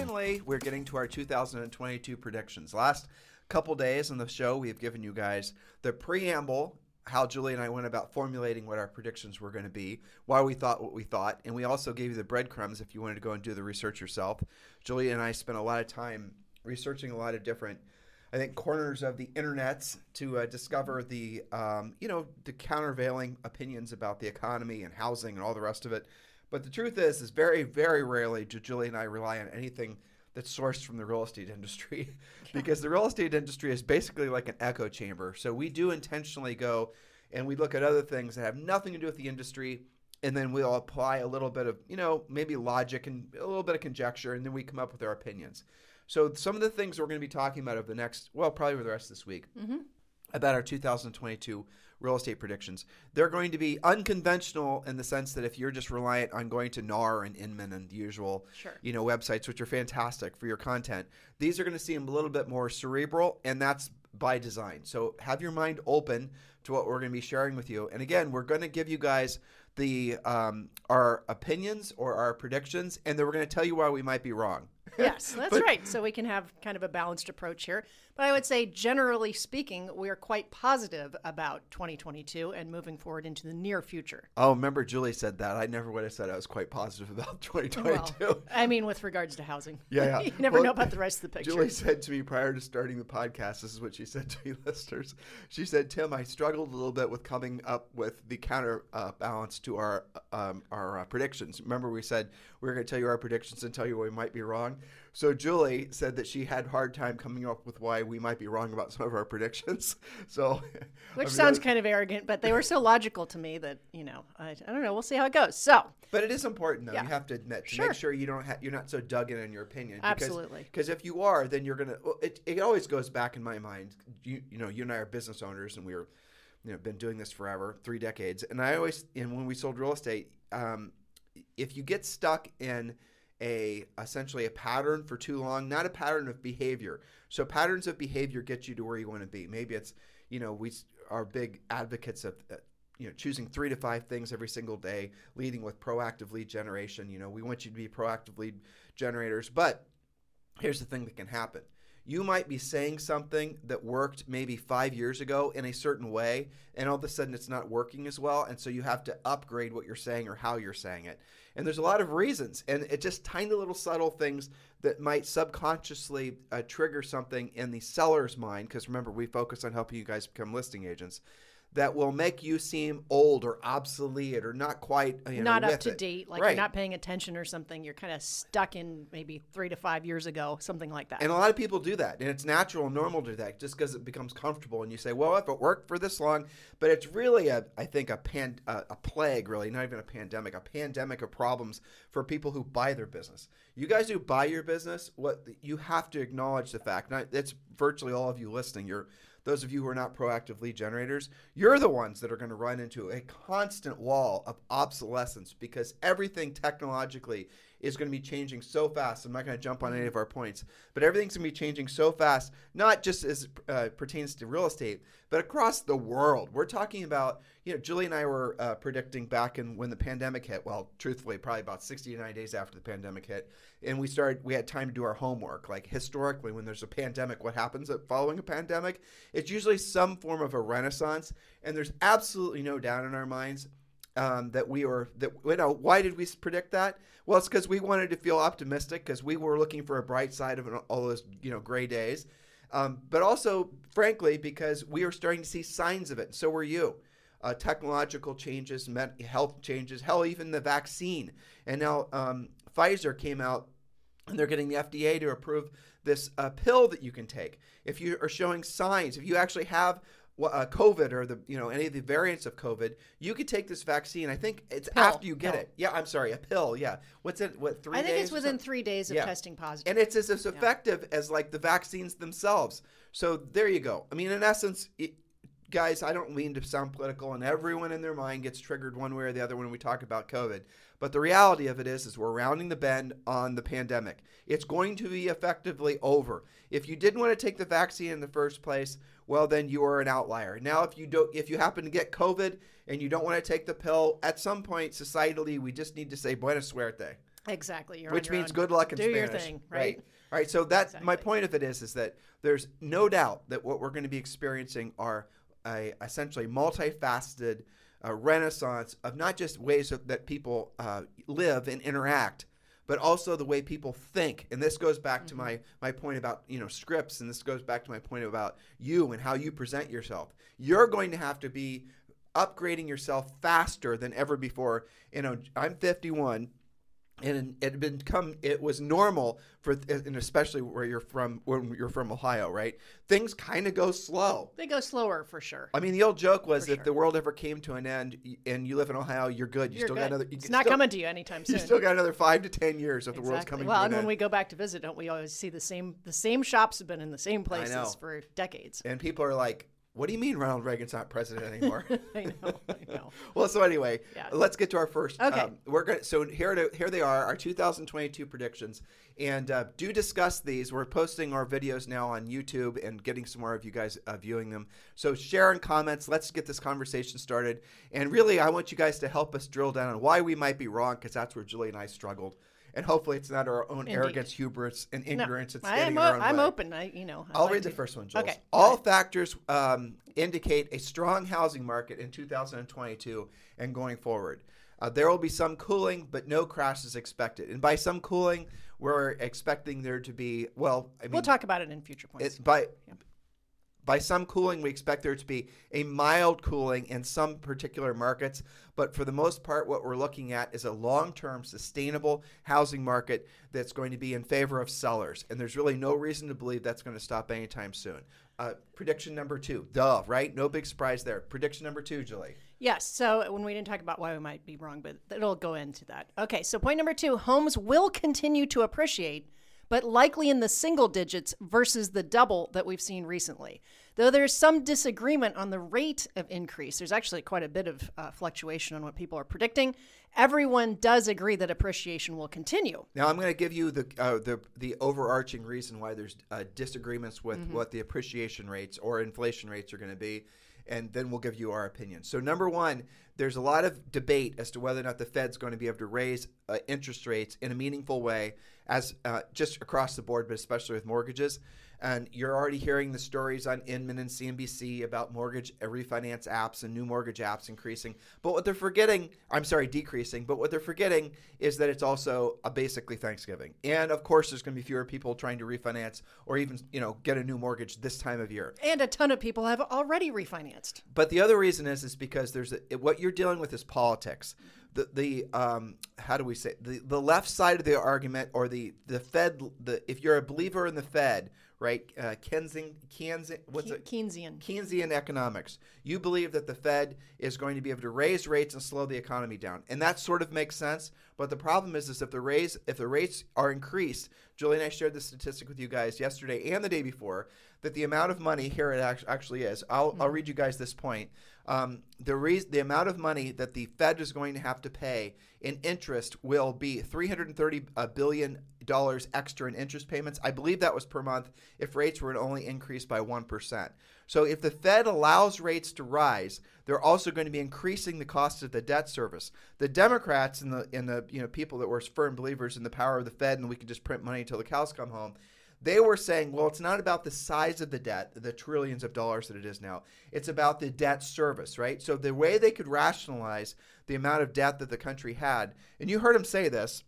finally, we're getting to our 2022 predictions. Last couple days on the show, we have given you guys the preamble, how Julie and I went about formulating what our predictions were going to be, why we thought what we thought, and we also gave you the breadcrumbs if you wanted to go and do the research yourself. Julie and I spent a lot of time researching a lot of different. I think corners of the internets to uh, discover the, um, you know, the countervailing opinions about the economy and housing and all the rest of it. But the truth is, is very, very rarely do Julie and I rely on anything that's sourced from the real estate industry because the real estate industry is basically like an echo chamber. So we do intentionally go and we look at other things that have nothing to do with the industry and then we'll apply a little bit of, you know, maybe logic and a little bit of conjecture and then we come up with our opinions. So some of the things we're going to be talking about over the next, well, probably for the rest of this week mm-hmm. about our 2022 real estate predictions. They're going to be unconventional in the sense that if you're just reliant on going to NAR and Inman and the usual, sure. you know, websites which are fantastic for your content, these are going to seem a little bit more cerebral, and that's by design. So have your mind open to what we're going to be sharing with you. And again, we're going to give you guys the um, our opinions or our predictions, and then we're going to tell you why we might be wrong. Yes, that's but, right. So we can have kind of a balanced approach here. But I would say, generally speaking, we are quite positive about 2022 and moving forward into the near future. Oh, remember Julie said that. I never would have said I was quite positive about 2022. Well, I mean, with regards to housing. Yeah, yeah. you never well, know about the rest of the picture. Julie said to me prior to starting the podcast, this is what she said to me, listeners. She said, Tim, I struggled a little bit with coming up with the counter uh, balance to our, um, our uh, predictions. Remember, we said we were going to tell you our predictions and tell you we might be wrong. So Julie said that she had hard time coming up with why we might be wrong about some of our predictions. So, which I mean, sounds kind of arrogant, but they were so logical to me that you know I, I don't know. We'll see how it goes. So, but it is important though. Yeah. You have to admit to sure. make sure you don't ha- you're not so dug in on your opinion. Because, Absolutely. Because if you are, then you're gonna. Well, it it always goes back in my mind. You you know you and I are business owners, and we are you know been doing this forever, three decades. And I always and when we sold real estate, um, if you get stuck in a essentially a pattern for too long, not a pattern of behavior. So patterns of behavior get you to where you want to be. Maybe it's you know we are big advocates of uh, you know choosing three to five things every single day, leading with proactive lead generation. You know we want you to be proactive lead generators, but here's the thing that can happen. You might be saying something that worked maybe five years ago in a certain way, and all of a sudden it's not working as well. And so you have to upgrade what you're saying or how you're saying it. And there's a lot of reasons, and it's just tiny little subtle things that might subconsciously uh, trigger something in the seller's mind. Because remember, we focus on helping you guys become listing agents that will make you seem old or obsolete or not quite you know, not up to it. date like right. you're not paying attention or something you're kind of stuck in maybe three to five years ago something like that and a lot of people do that and it's natural and normal to do that just because it becomes comfortable and you say well if it worked for this long but it's really a i think a pan a, a plague really not even a pandemic a pandemic of problems for people who buy their business you guys who buy your business what you have to acknowledge the fact now it's virtually all of you listening you're those of you who are not proactive lead generators, you're the ones that are going to run into a constant wall of obsolescence because everything technologically is going to be changing so fast. I'm not going to jump on any of our points, but everything's going to be changing so fast, not just as uh, pertains to real estate, but across the world. We're talking about, you know, Julie and I were uh, predicting back in when the pandemic hit. Well, truthfully, probably about 60 to 90 days after the pandemic hit, and we started. We had time to do our homework. Like historically, when there's a pandemic, what happens following a pandemic? It's usually some form of a renaissance, and there's absolutely no doubt in our minds um, that we were that you know why did we predict that? Well, it's because we wanted to feel optimistic because we were looking for a bright side of all those you know gray days, um, but also frankly because we were starting to see signs of it. So were you. Uh, technological changes, health changes, hell, even the vaccine. And now um, Pfizer came out and they're getting the FDA to approve this uh, pill that you can take. If you are showing signs, if you actually have uh, COVID or the you know any of the variants of COVID, you could take this vaccine. I think it's Pill. after you get Pill. it. Yeah, I'm sorry, a pill. Yeah, what's it? What three? I think it's within three days of Yeah. testing positive. and it's as, as effective as like the vaccines themselves. So there you go. I mean, in essence, it, guys, I don't mean to sound political, and everyone in their mind gets triggered one way or the other when we talk about COVID. But the reality of it is, is we're rounding the bend on the pandemic. It's going to be effectively over. If you didn't want to take the vaccine in the first place, well, then you are an outlier. Now, if you don't, if you happen to get COVID and you don't want to take the pill, at some point, societally, we just need to say "Buena suerte." exactly. You're which means own. good luck in Do Spanish. your thing, right? All right. So that my point of it is is that there's no doubt that what we're going to be experiencing are a essentially multifaceted uh, renaissance of not just ways of, that people uh, live and interact, but also the way people think. And this goes back to my my point about you know scripts, and this goes back to my point about you and how you present yourself. You're going to have to be upgrading yourself faster than ever before. You know, I'm 51 and it had become it was normal for and especially where you're from when you're from Ohio, right? Things kind of go slow. They go slower for sure. I mean, the old joke was For if sure. the world ever came to an end and you live in Ohio, you're good. You You're still good. got another. You it's not still- coming to you anytime soon. You still got another five to ten years if the world's Exactly. coming well, and an when end. we go back to visit, don't we always see the same the same shops have been in the same places for decades? and people are like, "What do you mean Ronald Reagan's not president anymore?" I know, I know. well, so anyway, Yeah. let's get to our first. Okay. Um, we're going. to So here, to, here they are, our 2022 predictions, and uh, do discuss these. We're posting our videos now on YouTube and getting some more of you guys uh, viewing them. So share and comments. Let's get this conversation started. And really, I want you guys to help us drill down on why we might be wrong, because that's where Julie and I struggled. And hopefully, it's not our own Indeed. arrogance, hubris, and No, ignorance. it's I getting am, our own I'm way. open. I, you know, I I'll like read the first one, Jules. Okay. All factors um, indicate a strong housing market in 2022 and going forward. Uh, there will be some cooling, but no crash is expected. And by some cooling, we're expecting there to be well. I mean, We'll talk about it in future points. it's by by some cooling, we expect there to be a mild cooling in some particular markets, but for the most part, what we're looking at is a long-term, sustainable housing market that's going to be in favor of sellers, and there's really no reason to believe that's going to stop anytime soon. Uh, prediction number two, duh, right? No big surprise there. Prediction number two, Julie. Yes. So when we didn't talk about why we might be wrong, but it'll go into that. Okay. So point number two: homes will continue to appreciate, but likely in the single digits versus the double that we've seen recently. Though there's some disagreement on the rate of increase, there's actually quite a bit of uh, fluctuation on what people are predicting. Everyone does agree that appreciation will continue. Now I'm going to give you the uh, the the overarching reason why there's uh, disagreements with what the appreciation rates or inflation rates are going to be, and then we'll give you our opinion. So number one, there's a lot of debate as to whether or not the Fed's going to be able to raise uh, interest rates in a meaningful way, as uh, just across the board, but especially with mortgages. And you're already hearing the stories on Inman and CNBC about mortgage refinance apps and new mortgage apps increasing. But what they're forgetting, I'm sorry, decreasing. But what they're forgetting is that it's also a basically Thanksgiving, and of course, there's going to be fewer people trying to refinance or even you know get a new mortgage this time of year. And a ton of people have already refinanced. But the other reason is is because there's a, what you're dealing with is politics. The the um how do we say the the left side of the argument or the the Fed the if you're a believer in the Fed right uh, Kensing Kensing what's it Keynesian. Keynesian economics. You believe that the Fed is going to be able to raise rates and slow the economy down, and that sort of makes sense. But the problem is, is if the raise if the rates are increased, Julie and I shared this statistic with you guys yesterday and the day before that the amount of money here it actually is. I'll I'll read you guys this point. Um, the the amount of money that the Fed is going to have to pay in interest will be 330 uh, billion dollars extra in interest payments. I believe that was per month if rates were to only increase by one percent. So if the Fed allows rates to rise, they're also going to be increasing the cost of the debt service. The Democrats and the and the you know people that were firm believers in the power of the Fed and we can just print money until the cows come home. They were saying, well, it's not about the size of the debt, the trillions of dollars that it is now. It's about the debt service, right? So the way they could rationalize the amount of debt that the country had, and you heard him say this,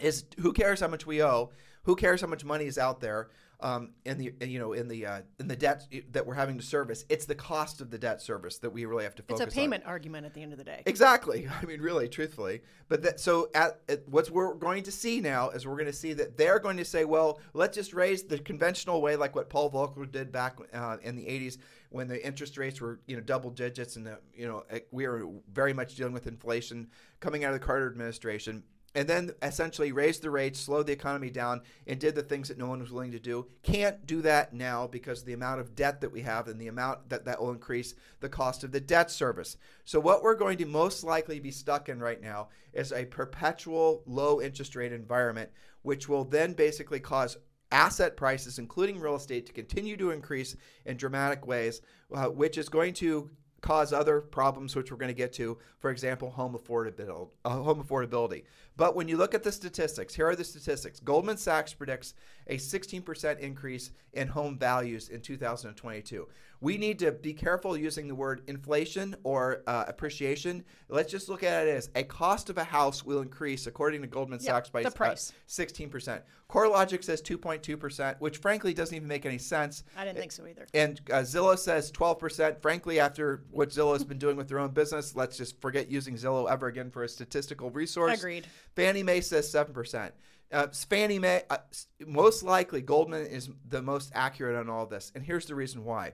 is who cares how much we owe? Who cares how much money is out there? Um, in the you know in the uh, in the debt that we're having to service. It's the cost of the debt service that we really have to focus. on. It's a payment argument at the end of the day. Exactly. I mean, really, truthfully. But that, so at, at what we're going to see now is we're going to see that they're going to say, well, let's just raise the conventional way, like what Paul Volcker did back uh, in the 80s when the interest rates were, you know, double digits and, the, you know, we were very much dealing with inflation coming out of the Carter administration and then essentially raised the rates, slowed the economy down, and did the things that no one was willing to do. Can't do that now because the amount of debt that we have and the amount that that will increase the cost of the debt service. So, what we're going to most likely be stuck in right now is a perpetual low interest rate environment, which will then basically cause asset prices, including real estate, to continue to increase in dramatic ways, uh, which is going to cause other problems, which we're going to get to. For example, home affordability. Uh, home affordability. But when you look at the statistics, here are the statistics. Goldman Sachs predicts a 16% increase in home values in 2022. We need to be careful using the word inflation or uh, appreciation. Let's just look at it as a cost of a house will increase, according to Goldman Yep, Sachs, by the price. Uh, 16%. CoreLogic says 2.2%, which frankly doesn't even make any sense. I didn't think so either. And uh, Zillow says 12%. Frankly, after what Zillow has been doing with their own business, let's just forget using Zillow ever again for a statistical resource. Agreed. Fannie Mae says 7%. Uh, Fannie Mae, uh, most likely, Goldman is the most accurate on all this. And here's the reason why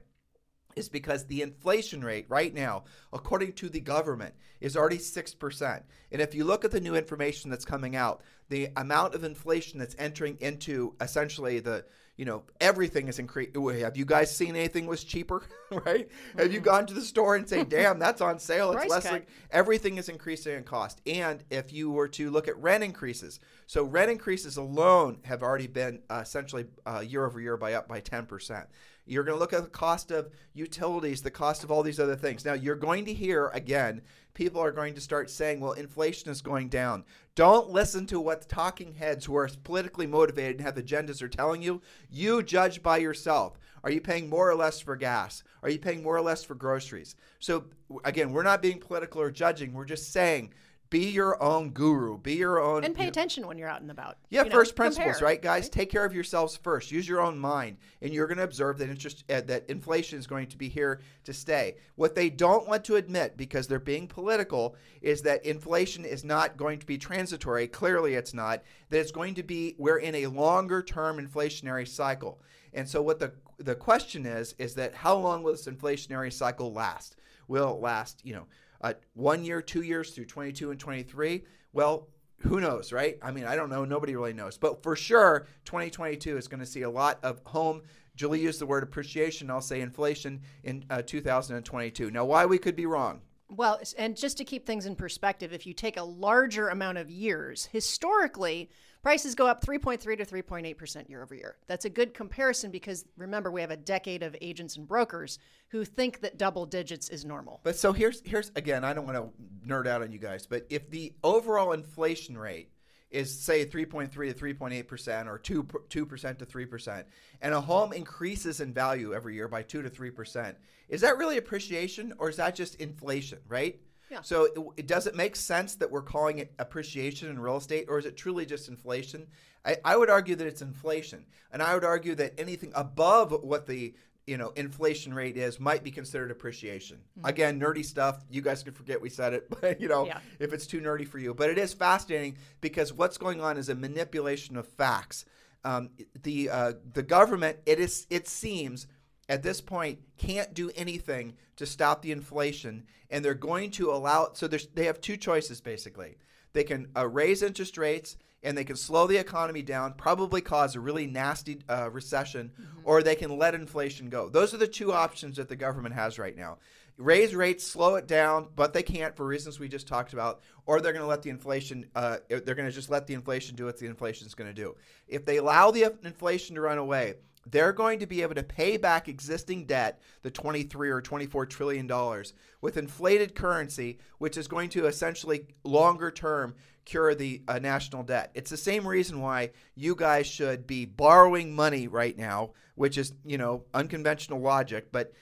is because the inflation rate right now, according to the government, is already 6%. And if you look at the new information that's coming out, the amount of inflation that's entering into essentially the you know, everything is increased. Have you guys seen anything was cheaper? right? Have you mm-hmm. gone to the store and say, "Damn, that's on sale. It's Price less." cut. Like, everything is increasing in cost. And if you were to look at rent increases, so rent increases alone have already been uh, essentially uh, year over year by up by 10%. You're going to look at the cost of utilities, the cost of all these other things. Now, you're going to hear again, people are going to start saying, well, inflation is going down. Don't listen to what the talking heads who are politically motivated and have agendas are telling you. You judge by yourself. Are you paying more or less for gas? Are you paying more or less for groceries? So, again, we're not being political or judging. We're just saying, be your own guru. Be your own. And pay you know- attention when you're out and about. yeah, You know, first principles, compare, right, guys? Take care of yourselves first. Use your own mind, and you're going to observe that interest uh, that inflation is going to be here to stay. What they don't want to admit, because they're being political, is that inflation is not going to be transitory. Clearly, it's not. That it's going to be we're in a longer term inflationary cycle. And so, what the the question is is that how long will this inflationary cycle last? Will it last, you know, uh, one year, two years through 22 and 23? Well, who knows, right? I mean, I don't know. Nobody really knows. But for sure, 2022 is going to see a lot of home. Julie used the word appreciation. I'll say inflation in uh, 2022. Now, why we could be wrong? Well, and just to keep things in perspective, if you take a larger amount of years, historically, prices go up 3.3 to 3.8% year over year. That's a good comparison because remember, we have a decade of agents and brokers who think that double digits is normal. But so here's here's again, I don't want to nerd out on you guys, but if the overall inflation rate is say 3.3 to 3.8 percent or 2 2 percent to 3 percent, and a home increases in value every year by 2 to 3 percent, is that really appreciation or is that just inflation, right? Yeah. So it, it does it make sense that we're calling it appreciation in real estate, or is it truly just inflation? I, I would argue that it's inflation, and I would argue that anything above what the you know inflation rate is might be considered appreciation. Again, nerdy stuff. You guys can forget we said it, but you know Yeah. if it's too nerdy for you. But it is fascinating because what's going on is a manipulation of facts. Um, the uh, the government it is it seems at this point can't do anything to stop the inflation and they're going to allow so there's, they have two choices basically they can uh, raise interest rates and they can slow the economy down probably cause a really nasty uh, recession or they can let inflation go. Those are the two options that the government has right now. Raise rates slow it down but they can't for reasons we just talked about or they're going to let the inflation uh, they're going to just let the inflation do what the inflation is going to do. If they allow the inflation to run away they're going to be able to pay back existing debt, the 23 or 24 trillion dollars, with inflated currency, which is going to essentially longer term cure the uh, national debt. It's the same reason why you guys should be borrowing money right now, which is, you know, unconventional logic, but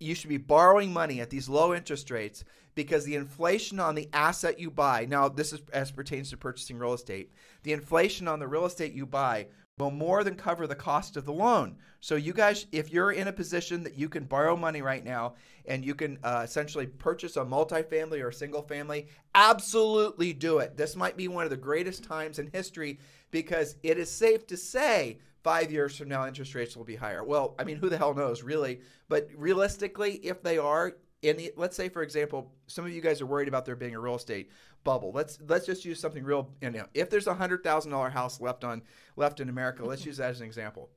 you should be borrowing money at these low interest rates because the inflation on the asset you buy now this is as pertains to purchasing real estate the inflation on the real estate you buy will more than cover the cost of the loan. So you guys, if you're in a position that you can borrow money right now and you can uh, essentially purchase a multifamily or a single family, absolutely do it. This might be one of the greatest times in history because it is safe to say five years from now interest rates will be higher. Well, I mean, who the hell knows, really? But realistically, if they are, in let's say for example, some of you guys are worried about there being a real estate bubble. Let's let's just use something real. You know, if there's a hundred thousand dollar house left on left in America, let's use that as an example.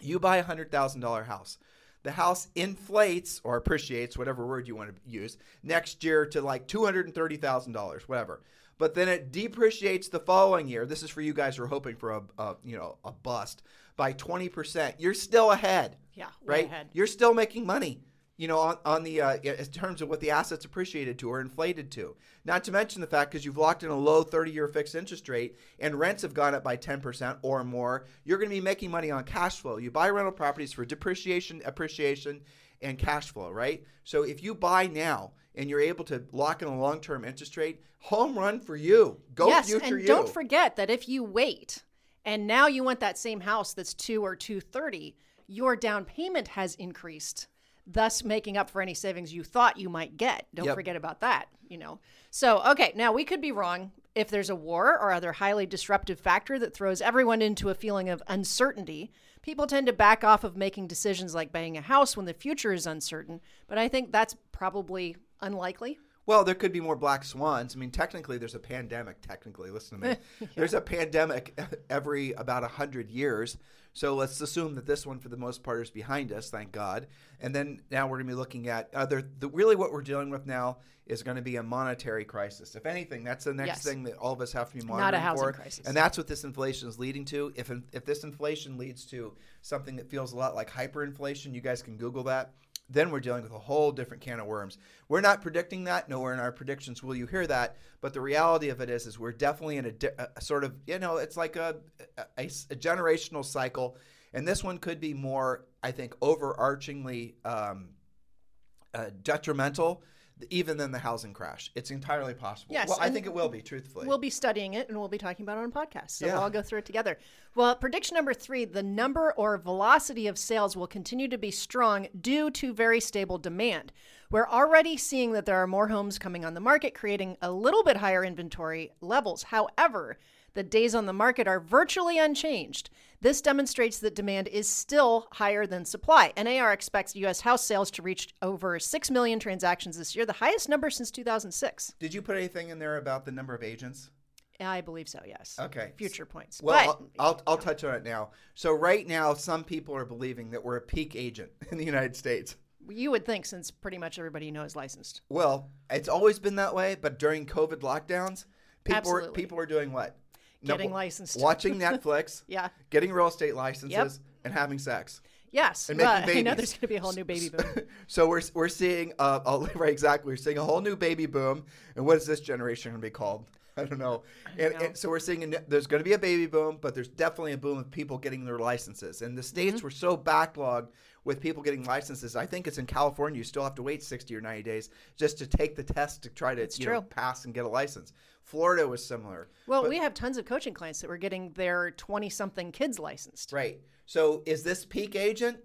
You buy a hundred thousand dollar house. The house inflates or appreciates, whatever word you want to use, next year to like two hundred and thirty thousand dollars, whatever. But then it depreciates the following year. This is for you guys who are hoping for a, a you know a bust by twenty percent. You're still ahead. Yeah, right. Ahead. You're still making money you know, on, on the uh, in terms of what the assets appreciated to or inflated to. Not to mention the fact because you've locked in a low 30-year fixed interest rate and rents have gone up by 10% or more, you're going to be making money on cash flow. You buy rental properties for depreciation, appreciation, and cash flow, right? So if you buy now and you're able to lock in a long-term interest rate, home run for you. Go yes, future and you. don't forget that if you wait and now you want that same house that's 2 or 230, your down payment has increased thus making up for any savings you thought you might get. Don't Yep. forget about that, you know. So, okay, now we could be wrong if there's a war or other highly disruptive factor that throws everyone into a feeling of uncertainty. People tend to back off of making decisions like buying a house when the future is uncertain, but I think that's probably unlikely. Well, there could be more black swans. I mean, technically, there's a pandemic. Technically, listen to me. There's a pandemic every about a hundred years. So let's assume that this one, for the most part, is behind us. Thank God. And then now we're going to be looking at other. The, really, what we're dealing with now is going to be a monetary crisis. If anything, that's the next Yes. thing that all of us have to be monitoring Not a housing for. crisis. And that's what this inflation is leading to. If if this inflation leads to something that feels a lot like hyperinflation, you guys can Google that then we're dealing with a whole different can of worms. We're not predicting that. Nowhere in our predictions will you hear that. But the reality of it is, is we're definitely in a, di- a sort of, you know, it's like a, a, a generational cycle. And this one could be more, I think, overarchingly um, uh, detrimental even than the housing crash. It's entirely possible. Yes, Well, I think it will be, truthfully. We'll be studying it and we'll be talking about it on podcasts. So Yeah. we'll all go through it together. Well, prediction number three the number or velocity of sales will continue to be strong due to very stable demand. We're already seeing that there are more homes coming on the market, creating a little bit higher inventory levels. However, the days on the market are virtually unchanged. This demonstrates that demand is still higher than supply. NAR expects U.S. house sales to reach over 6 million transactions this year, the highest number since 2006. Did you put anything in there about the number of agents? I believe so, yes. Okay. Future points. Well, but I'll, I'll, I'll touch on it now. So right now, some people are believing that we're a peak agent in the United States. you would think since pretty much everybody you know is licensed. Well, it's always been that way, but during COVID lockdowns, people were, people were doing what? Getting licensed. watching Netflix, Yeah. getting real estate licenses, and having sex. Yes. And making I know there's going to be a whole new baby boom. So we're we're seeing uh right exactly we're seeing a whole new baby boom, and what is this generation going to be called? I don't know. And, know. and so we're seeing a, there's going to be a baby boom, but there's definitely a boom of people getting their licenses. And the states Mm-hmm. were so backlogged with people getting licenses. I think it's in California. You still have to wait 60 or 90 days just to take the test to try to know, pass and get a license. Florida was similar. Well, we have tons of coaching clients that were getting their 20 something kids licensed. Right. So is this peak agent?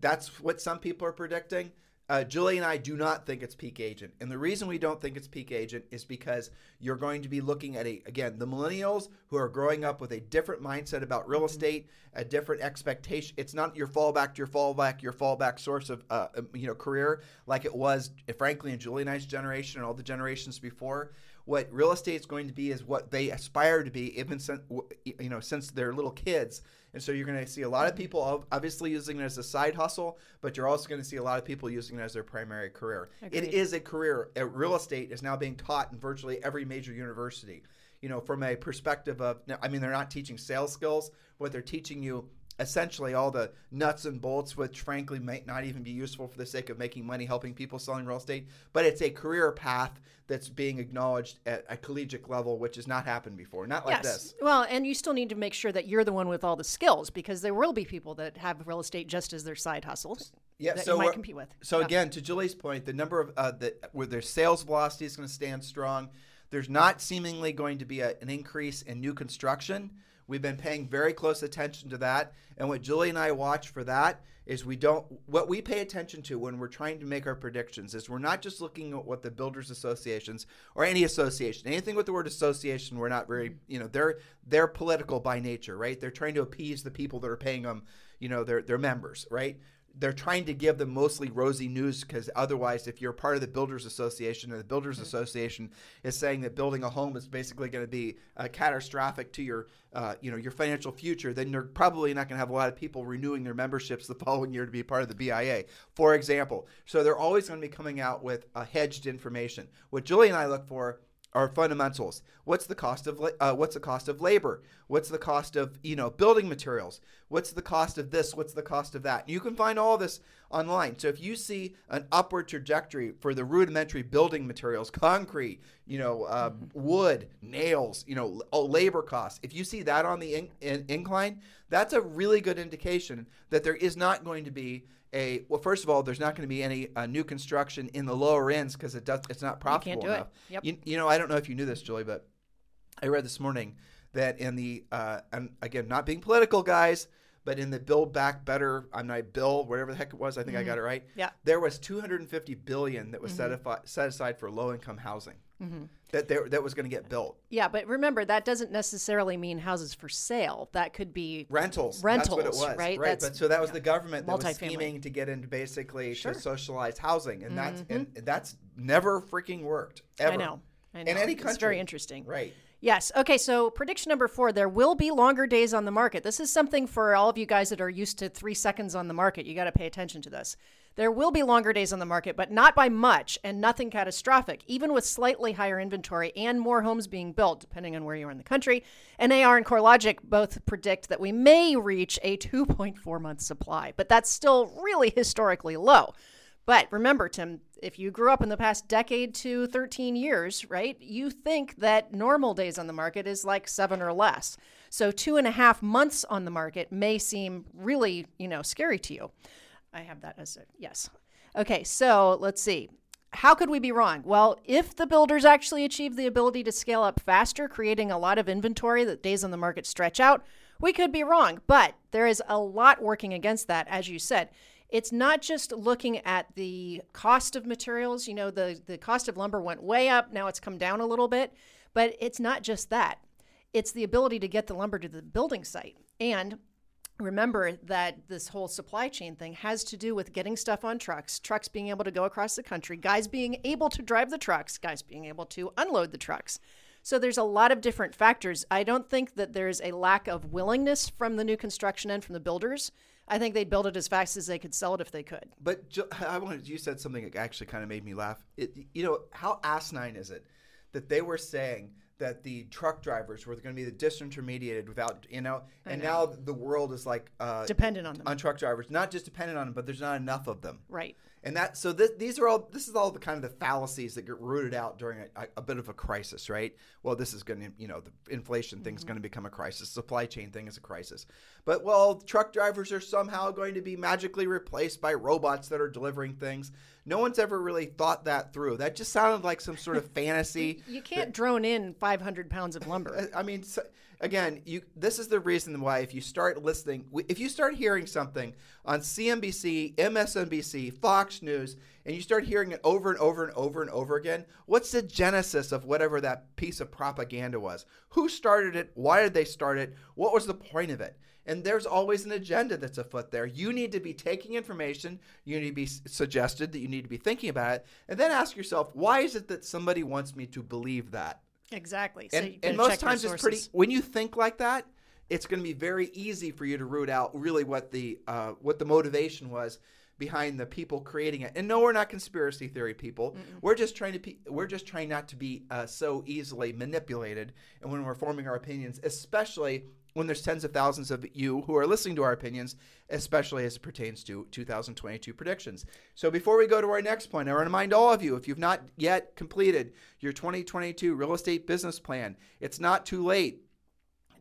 That's what some people are predicting. Uh, Julie and I do not think it's peak agent. And the reason we don't think it's peak agent is because you're going to be looking at a, again, the millennials who are growing up with a different mindset about real estate, a different expectation. It's not your fallback, to your fallback, your fallback source of, uh, um, you know, career like it was, frankly, in Julie and I's generation and all the generations before. What real estate is going to be is what they aspire to be, even since, you know, since they're little kids. And so you're going to see a lot of people obviously using it as a side hustle, but you're also going to see a lot of people using it as their primary career. It Agreed. is a career. Uh, Real estate is now being taught in virtually every major university. You know, from a perspective of, I mean, they're not teaching sales skills, What they're teaching you essentially all the nuts and bolts, which frankly might not even be useful for the sake of making money helping people selling real estate. But it's a career path that's being acknowledged at a collegiate level, which has not happened before. Not like yes. this. Well, and you still need to make sure that you're the one with all the skills because there will be people that have real estate just as their side hustles Yeah, that so you might compete with. So Yeah. again, to Julie's point, the number of uh, the where their sales velocity is going to stand strong. There's not seemingly going to be a, an increase in new construction, We've been paying very close attention to that. And what Julie and I watch for that is we don't what we pay attention to when we're trying to make our predictions is we're not just looking at what the builders associations or any association anything with the word association we're not very mm-hmm. you know they're they're political by nature right? They're trying to appease the people that are paying them you know their their members right they're trying to give them mostly rosy news because otherwise, if you're part of the Builders Association and the Builders mm-hmm. Association is saying that building a home is basically going to be uh, catastrophic to your, uh, you know, your financial future, then you're probably not going to have a lot of people renewing their memberships the following year to be part of the BIA, for example. So they're always going to be coming out with uh, hedged information. What Julie and I look for are fundamentals. What's the cost of uh, what's the cost of labor? What's the cost of you know building materials? What's the cost of this? What's the cost of that? You can find all this online. So if you see an upward trajectory for the rudimentary building materials, concrete, you know, uh, mm-hmm. wood, nails, you know, labor costs, if you see that on the in- in- incline, that's a really good indication that there is not going to be a well. First of all, there's not going to be any uh, new construction in the lower ends because it does it's not profitable you enough. It. Yep. You, you know, I don't know if you knew this, Julie, but I read this morning that in the uh, and again, not being political, guys, but in the Build Back Better, I'm not Bill, whatever the heck it was, I think mm-hmm. I got it right. Yeah. There was 250 billion that was mm-hmm. set, afi- set aside for low income housing. Mm-hmm. That there, that was going to get built. Yeah, but remember that doesn't necessarily mean houses for sale. That could be rentals. Rentals, That's what it was, right? Right. That's, but so that was yeah. the government that was scheming to get into basically sure. to socialize housing, and that's and, and, that's never freaking worked. Ever. I know. I know. In any country. It's very interesting. Right. Yes. Okay. So prediction number four: there will be longer days on the market. This is something for all of you guys that are used to three seconds on the market. You got to pay attention to this. There will be longer days on the market, but not by much and nothing catastrophic, even with slightly higher inventory and more homes being built, depending on where you are in the country. NAR and CoreLogic both predict that we may reach a 2.4 month supply, but that's still really historically low. But remember, Tim, if you grew up in the past decade to 13 years, right, you think that normal days on the market is like seven or less. So two and a half months on the market may seem really, you know, scary to you. I have that as a yes. Okay, so let's see. How could we be wrong? Well, if the builders actually achieve the ability to scale up faster, creating a lot of inventory that days on the market stretch out, we could be wrong. But there is a lot working against that, as you said it's not just looking at the cost of materials. You know, the, the cost of lumber went way up. Now it's come down a little bit. But it's not just that, it's the ability to get the lumber to the building site. And remember that this whole supply chain thing has to do with getting stuff on trucks, trucks being able to go across the country, guys being able to drive the trucks, guys being able to unload the trucks. So there's a lot of different factors. I don't think that there's a lack of willingness from the new construction end from the builders I think they'd build it as fast as they could sell it if they could. But I wanted you said something that actually kind of made me laugh. It, you know, how asinine is it that they were saying that the truck drivers were going to be the disintermediated without, you know, and know. now the world is like uh, dependent on them on truck drivers, not just dependent on them, but there's not enough of them. Right. And that so these are all this is all the kind of the fallacies that get rooted out during a, a bit of a crisis, right? Well, this is going to you know the inflation thing is mm-hmm. going to become a crisis, supply chain thing is a crisis, but well, truck drivers are somehow going to be magically replaced by robots that are delivering things. No one's ever really thought that through. That just sounded like some sort of fantasy. you can't that, drone in 500 pounds of lumber. I mean. So, again, you this is the reason why if you start listening, if you start hearing something on CNBC, MSNBC, Fox News, and you start hearing it over and over and over and over again, what's the genesis of whatever that piece of propaganda was? Who started it? Why did they start it? What was the point of it? And there's always an agenda that's afoot there. You need to be taking information, you need to be suggested that you need to be thinking about it, and then ask yourself, why is it that somebody wants me to believe that? Exactly. So and, and most times it's pretty. When you think like that, it's going to be very easy for you to root out really what the uh, what the motivation was behind the people creating it. And no, we're not conspiracy theory people. Mm-mm. We're just trying to be, we're just trying not to be uh, so easily manipulated. And when we're forming our opinions, especially when there's tens of thousands of you who are listening to our opinions, especially as it pertains to 2022 predictions. So before we go to our next point, I want to remind all of you if you've not yet completed your 2022 real estate business plan, it's not too late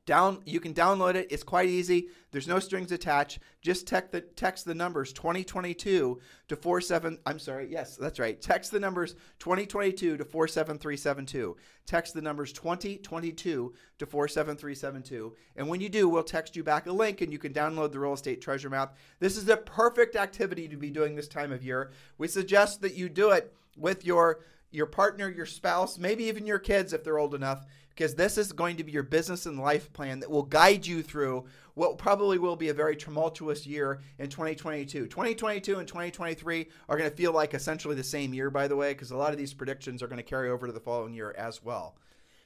Down, you can download it. It's quite easy. There's no strings attached. Just text the text the numbers 2022 to 47. I'm sorry. Yes, that's right. Text the numbers 2022 to 47372. Text the numbers 2022 to 47372. And when you do, we'll text you back a link and you can download the real estate treasure map. This is the perfect activity to be doing this time of year. We suggest that you do it with your your partner, your spouse, maybe even your kids if they're old enough, because this is going to be your business and life plan that will guide you through what probably will be a very tumultuous year in 2022. 2022 and 2023 are going to feel like essentially the same year, by the way, because a lot of these predictions are going to carry over to the following year as well.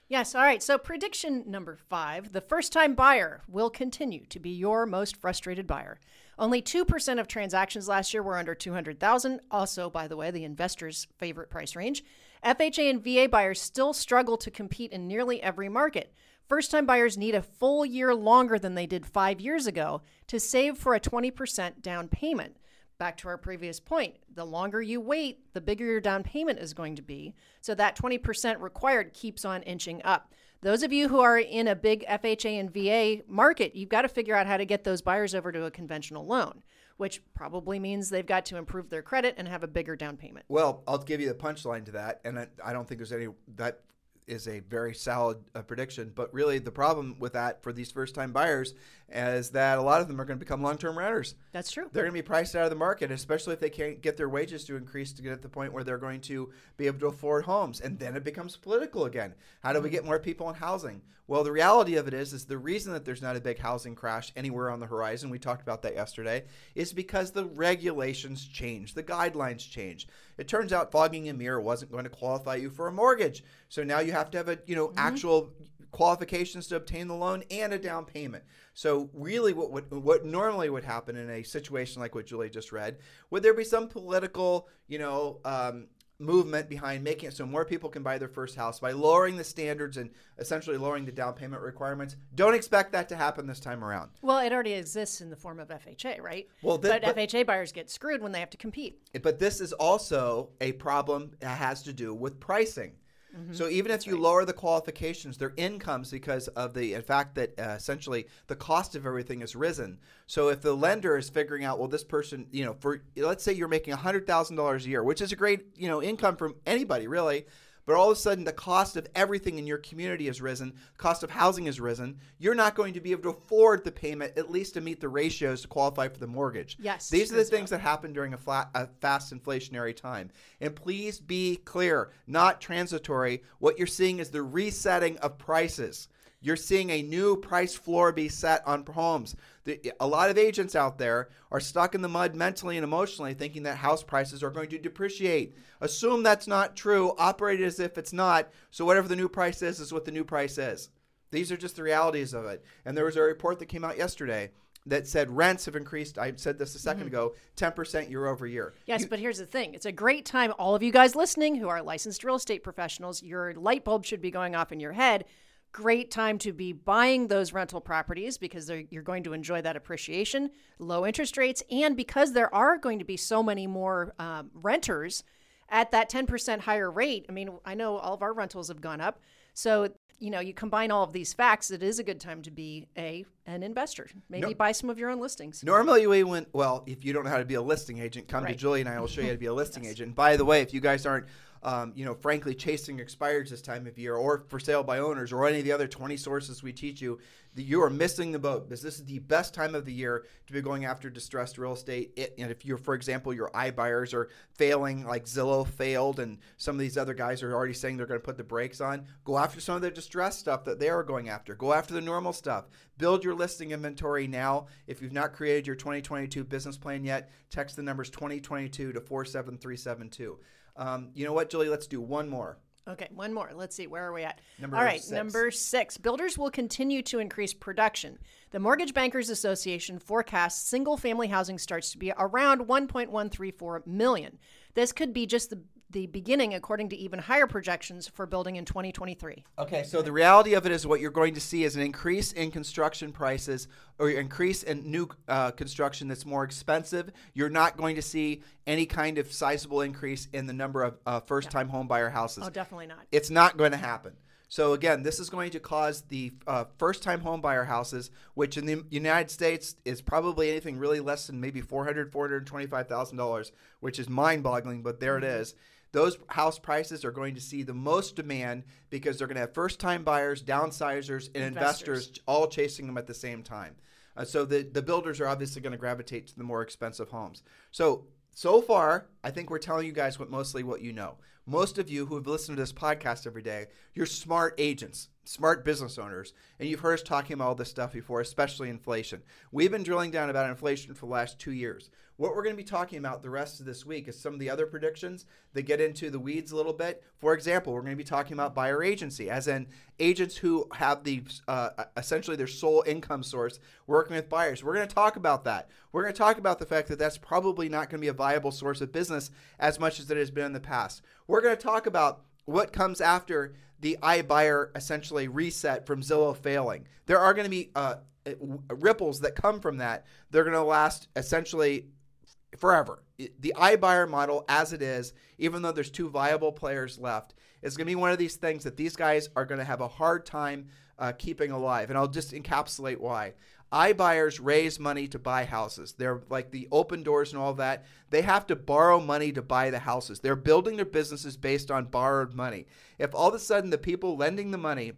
Yes, all right. So, prediction number five the first time buyer will continue to be your most frustrated buyer. Only 2% of transactions last year were under 200,000, also by the way, the investor's favorite price range. FHA and VA buyers still struggle to compete in nearly every market. First time buyers need a full year longer than they did 5 years ago to save for a 20% down payment. Back to our previous point, the longer you wait, the bigger your down payment is going to be. So that 20% required keeps on inching up. Those of you who are in a big FHA and VA market, you've got to figure out how to get those buyers over to a conventional loan, which probably means they've got to improve their credit and have a bigger down payment. Well, I'll give you the punchline to that, and I, I don't think there's any that is a very solid uh, prediction. But really, the problem with that for these first time buyers is that a lot of them are going to become long term renters. That's true. They're going to be priced out of the market, especially if they can't get their wages to increase to get at the point where they're going to be able to afford homes. And then it becomes political again. How do we get more people in housing? Well, the reality of it is, is the reason that there's not a big housing crash anywhere on the horizon, we talked about that yesterday, is because the regulations change, the guidelines change. It turns out fogging a mirror wasn't going to qualify you for a mortgage. So now you have to have a, you know, mm-hmm. actual qualifications to obtain the loan and a down payment. So really what would, what normally would happen in a situation like what Julie just read, would there be some political, you know, um, movement behind making it so more people can buy their first house by lowering the standards and essentially lowering the down payment requirements. Don't expect that to happen this time around. Well, it already exists in the form of FHA, right? Well, this, but, but FHA buyers get screwed when they have to compete. But this is also a problem that has to do with pricing. Mm-hmm. So even if you right. lower the qualifications, their incomes because of the fact that uh, essentially the cost of everything has risen. So if the lender is figuring out, well, this person, you know, for let's say you're making hundred thousand dollars a year, which is a great, you know, income from anybody really, but all of a sudden the cost of everything in your community has risen, cost of housing has risen, you're not going to be able to afford the payment at least to meet the ratios to qualify for the mortgage. Yes. These are the things that happen during a, flat, a fast inflationary time. And please be clear, not transitory. What you're seeing is the resetting of prices. You're seeing a new price floor be set on homes. The, a lot of agents out there are stuck in the mud mentally and emotionally thinking that house prices are going to depreciate. Assume that's not true. Operate as if it's not. So, whatever the new price is, is what the new price is. These are just the realities of it. And there was a report that came out yesterday that said rents have increased. I said this a 2nd mm-hmm. ago, ten percent year over year. Yes, you, but here's the thing: it's a great time. All of you guys listening, who are licensed real estate professionals, your light bulb should be going off in your head great time to be buying those rental properties because you're going to enjoy that appreciation, low interest rates, and because there are going to be so many more um, renters at that 10% higher rate. I mean, I know all of our rentals have gone up. So, you know, you combine all of these facts, it is a good time to be a an investor. Maybe no, buy some of your own listings. Normally we went well, if you don't know how to be a listing agent, come right. to Julie and I will show you how to be a listing yes. agent. By the way, if you guys aren't um, you know, frankly, chasing expires this time of year, or for sale by owners, or any of the other 20 sources we teach you, that you are missing the boat because this is the best time of the year to be going after distressed real estate. It, and if you're, for example, your iBuyers are failing, like Zillow failed, and some of these other guys are already saying they're going to put the brakes on, go after some of the distressed stuff that they are going after. Go after the normal stuff. Build your listing inventory now. If you've not created your 2022 business plan yet, text the numbers 2022 to 47372. Um, you know what, Julie? Let's do one more. Okay, one more. Let's see. Where are we at? Number All right, six. number six. Builders will continue to increase production. The Mortgage Bankers Association forecasts single family housing starts to be around 1.134 million. This could be just the the beginning, according to even higher projections for building in 2023. Okay, so the reality of it is what you're going to see is an increase in construction prices or increase in new uh, construction that's more expensive. You're not going to see any kind of sizable increase in the number of uh, first time home buyer houses. Oh, definitely not. It's not going to happen. So again, this is going to cause the uh, first-time home buyer houses, which in the United States is probably anything really less than maybe 400, 425,000 dollars, which is mind-boggling, but there it is. Those house prices are going to see the most demand because they're going to have first-time buyers, downsizers, and investors, Investors. all chasing them at the same time. Uh, so the the builders are obviously going to gravitate to the more expensive homes. So so far, I think we're telling you guys what mostly what you know. Most of you who have listened to this podcast every day, you're smart agents, smart business owners, and you've heard us talking about all this stuff before, especially inflation. We've been drilling down about inflation for the last two years. What we're going to be talking about the rest of this week is some of the other predictions that get into the weeds a little bit. For example, we're going to be talking about buyer agency, as in agents who have the uh, essentially their sole income source working with buyers. We're going to talk about that. We're going to talk about the fact that that's probably not going to be a viable source of business as much as it has been in the past. We're going to talk about what comes after the iBuyer essentially reset from Zillow failing. There are going to be uh, ripples that come from that. They're going to last essentially forever. The iBuyer model, as it is, even though there's two viable players left, is going to be one of these things that these guys are going to have a hard time uh, keeping alive. And I'll just encapsulate why. iBuyers raise money to buy houses. They're like the Opendoors and all that. They have to borrow money to buy the houses. They're building their businesses based on borrowed money. If all of a sudden the people lending the money,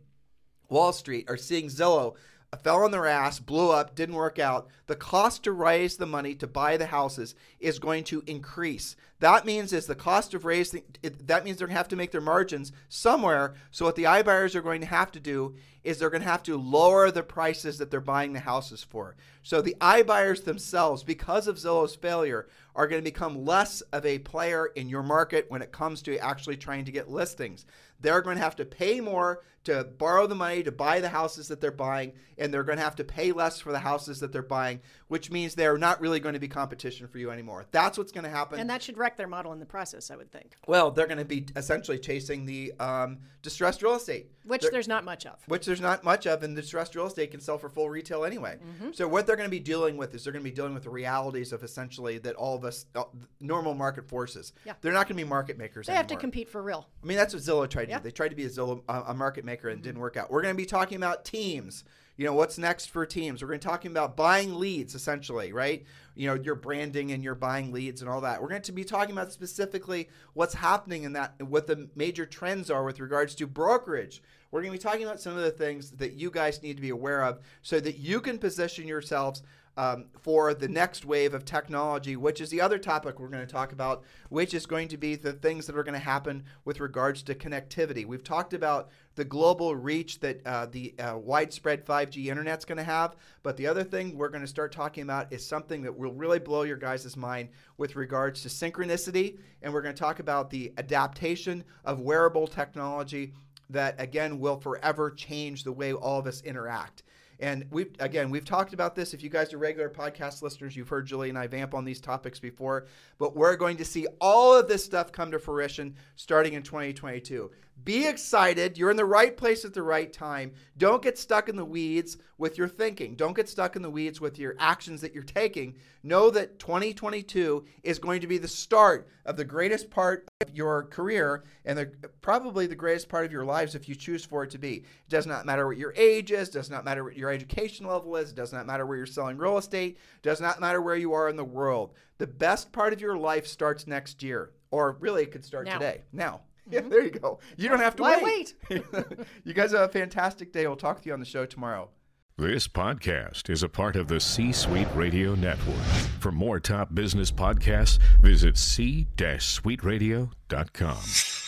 Wall Street, are seeing Zillow fell on their ass, blew up, didn't work out, the cost to raise the money to buy the houses is going to increase. That means is the cost of raising that means they're going to have to make their margins somewhere. So what the iBuyers are going to have to do is they're going to have to lower the prices that they're buying the houses for. So the iBuyers themselves because of Zillow's failure are going to become less of a player in your market when it comes to actually trying to get listings. They're going to have to pay more to borrow the money to buy the houses that they're buying, and they're going to have to pay less for the houses that they're buying, which means they're not really going to be competition for you anymore. That's what's going to happen. And that should wreck their model in the process, I would think. well, they're going to be essentially chasing the um, distressed real estate, Which They're- there's not much of. which there's not much of, and the distressed real estate can sell for full retail anyway. Mm-hmm. So what they're going to be dealing with is they're going to be dealing with the realities of essentially that all of us uh, normal market forces. Yeah. They're not going to be market makers. They have to compete for real. I mean, that's what Zillow tried to Yeah. Do. They tried to be a Zillow uh, a market maker and didn't mm-hmm. work out. We're going to be talking about teams. You know, what's next for teams? We're going to be talking about buying leads, essentially, right? You know, your branding and your buying leads and all that. We're going to be talking about specifically what's happening in that, what the major trends are with regards to brokerage. We're going to be talking about some of the things that you guys need to be aware of so that you can position yourselves um, for the next wave of technology, which is the other topic we're going to talk about, which is going to be the things that are going to happen with regards to connectivity. We've talked about the global reach that uh, the uh, widespread 5G internet's going to have, but the other thing we're going to start talking about is something that will really blow your guys' mind with regards to synchronicity, and we're going to talk about the adaptation of wearable technology that, again, will forever change the way all of us interact. And we've again we've talked about this. If you guys are regular podcast listeners, you've heard Julie and I vamp on these topics before. But we're going to see all of this stuff come to fruition starting in 2022. Be excited. You're in the right place at the right time. Don't get stuck in the weeds with your thinking. Don't get stuck in the weeds with your actions that you're taking. Know that 2022 is going to be the start of the greatest part of your career and the, probably the greatest part of your lives if you choose for it to be. It does not matter what your age is, does not matter what your education level is, it does not matter where you're selling real estate, does not matter where you are in the world. The best part of your life starts next year, or really it could start Now. today. Now. Yeah, mm-hmm. there you go. You don't have to wait. Why wait. you guys have a fantastic day. We'll talk to you on the show tomorrow. This podcast is a part of the C Suite Radio Network. For more top business podcasts, visit c-suiteradio.com.